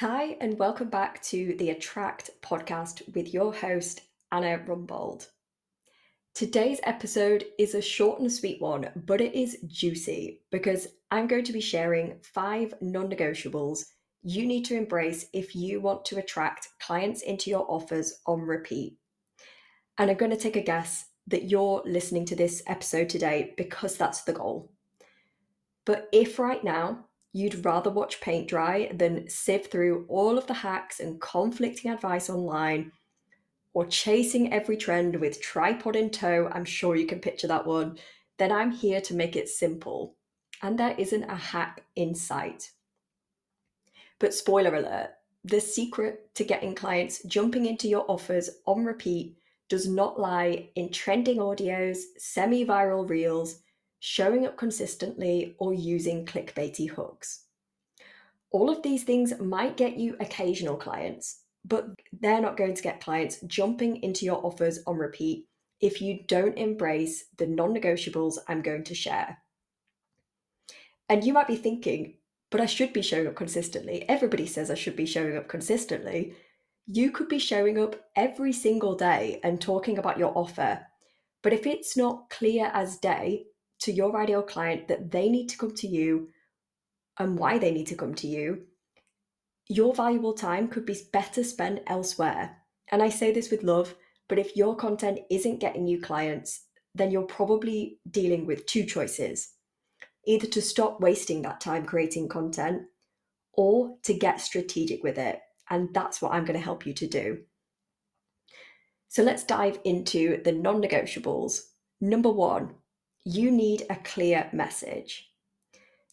Hi, and welcome back to the Attract podcast with your host, Anna Rumbold. Today's episode is a short and sweet one, but it is juicy because I'm going to be sharing five non negotiables you need to embrace if you want to attract clients into your offers on repeat. And I'm going to take a guess that you're listening to this episode today because that's the goal. But if right now you'd rather watch paint dry than sift through all of the hacks and conflicting advice online or chasing every trend with tripod in tow, I'm sure you can picture that one, then I'm here to make it simple. And there isn't a hack in sight. But spoiler alert, the secret to getting clients jumping into your offers on repeat does not lie in trending audios, semi viral reels, showing up consistently, or using clickbaity hooks. All of these things might get you occasional clients, but they're not going to get clients jumping into your offers on repeat if you don't embrace the non negotiables I'm going to share. And you might be thinking, but I should be showing up consistently. Everybody says I should be showing up consistently. You could be showing up every single day and talking about your offer. But if it's not clear as day, to your ideal client that they need to come to you and why they need to come to you, your valuable time could be better spent elsewhere. And I say this with love, but if your content isn't getting you clients, then you're probably dealing with two choices either to stop wasting that time creating content or to get strategic with it. And that's what I'm going to help you to do. So let's dive into the non negotiables. Number one, you need a clear message.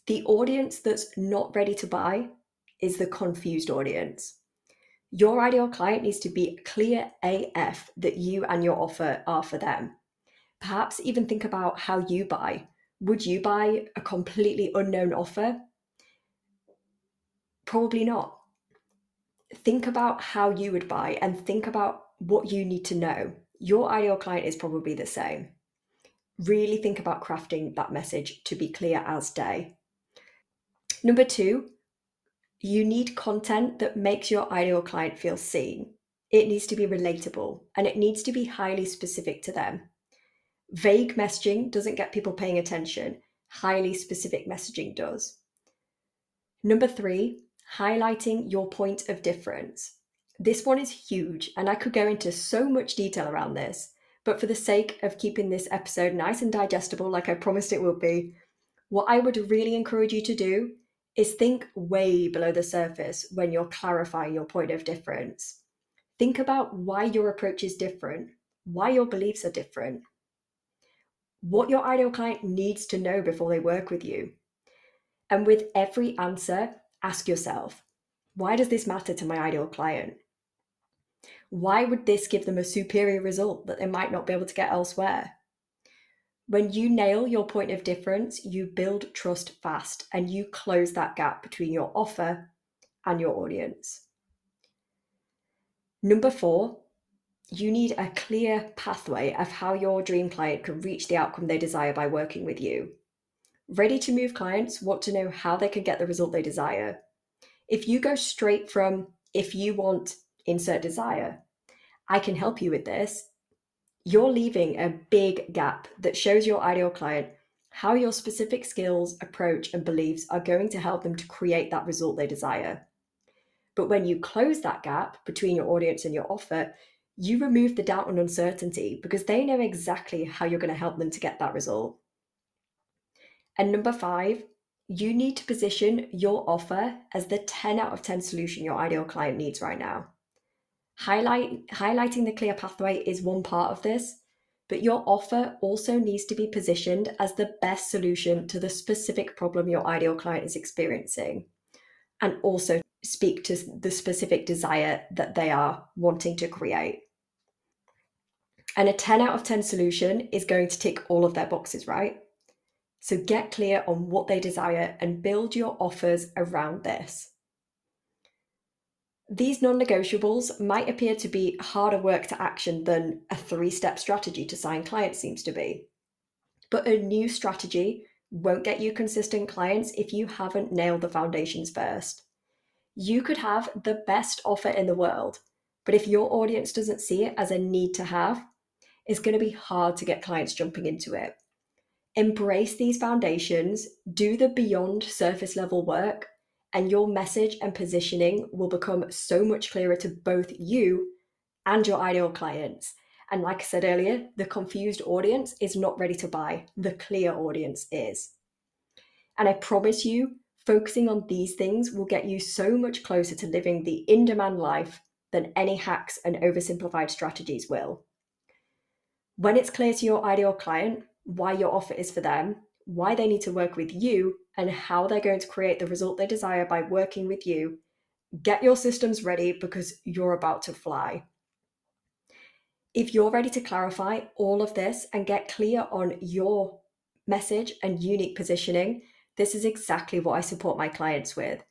The audience that's not ready to buy is the confused audience. Your ideal client needs to be clear AF that you and your offer are for them. Perhaps even think about how you buy. Would you buy a completely unknown offer? Probably not. Think about how you would buy and think about what you need to know. Your ideal client is probably the same really think about crafting that message to be clear as day. Number two, you need content that makes your ideal client feel seen. It needs to be relatable and it needs to be highly specific to them. Vague messaging doesn't get people paying attention, highly specific messaging does. Number three, highlighting your point of difference. This one is huge, and I could go into so much detail around this. But for the sake of keeping this episode nice and digestible, like I promised it would be, what I would really encourage you to do is think way below the surface when you're clarifying your point of difference. Think about why your approach is different, why your beliefs are different, what your ideal client needs to know before they work with you. And with every answer, ask yourself, why does this matter to my ideal client? Why would this give them a superior result that they might not be able to get elsewhere? When you nail your point of difference, you build trust fast and you close that gap between your offer and your audience. Number four, you need a clear pathway of how your dream client can reach the outcome they desire by working with you. Ready to move clients want to know how they can get the result they desire. If you go straight from if you want insert desire. I can help you with this. You're leaving a big gap that shows your ideal client how your specific skills, approach, and beliefs are going to help them to create that result they desire. But when you close that gap between your audience and your offer, you remove the doubt and uncertainty because they know exactly how you're going to help them to get that result. And number five, you need to position your offer as the 10 out of 10 solution your ideal client needs right now. Highlight, highlighting the clear pathway is one part of this, but your offer also needs to be positioned as the best solution to the specific problem your ideal client is experiencing, and also speak to the specific desire that they are wanting to create. And a 10 out of 10 solution is going to tick all of their boxes, right? So get clear on what they desire and build your offers around this. These non negotiables might appear to be harder work to action than a three step strategy to sign clients seems to be. But a new strategy won't get you consistent clients if you haven't nailed the foundations first. You could have the best offer in the world, but if your audience doesn't see it as a need to have, it's going to be hard to get clients jumping into it. Embrace these foundations, do the beyond surface level work, and your message and positioning will become so much clearer to both you and your ideal clients. And like I said earlier, the confused audience is not ready to buy, the clear audience is. And I promise you, focusing on these things will get you so much closer to living the in demand life than any hacks and oversimplified strategies will. When it's clear to your ideal client why your offer is for them, why they need to work with you, and how they're going to create the result they desire by working with you, get your systems ready because you're about to fly. If you're ready to clarify all of this and get clear on your message and unique positioning, this is exactly what I support my clients with.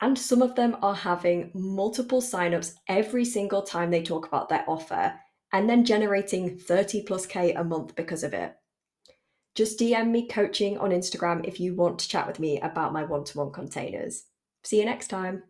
And some of them are having multiple signups every single time they talk about their offer and then generating 30 plus K a month because of it. Just DM me coaching on Instagram if you want to chat with me about my one to one containers. See you next time.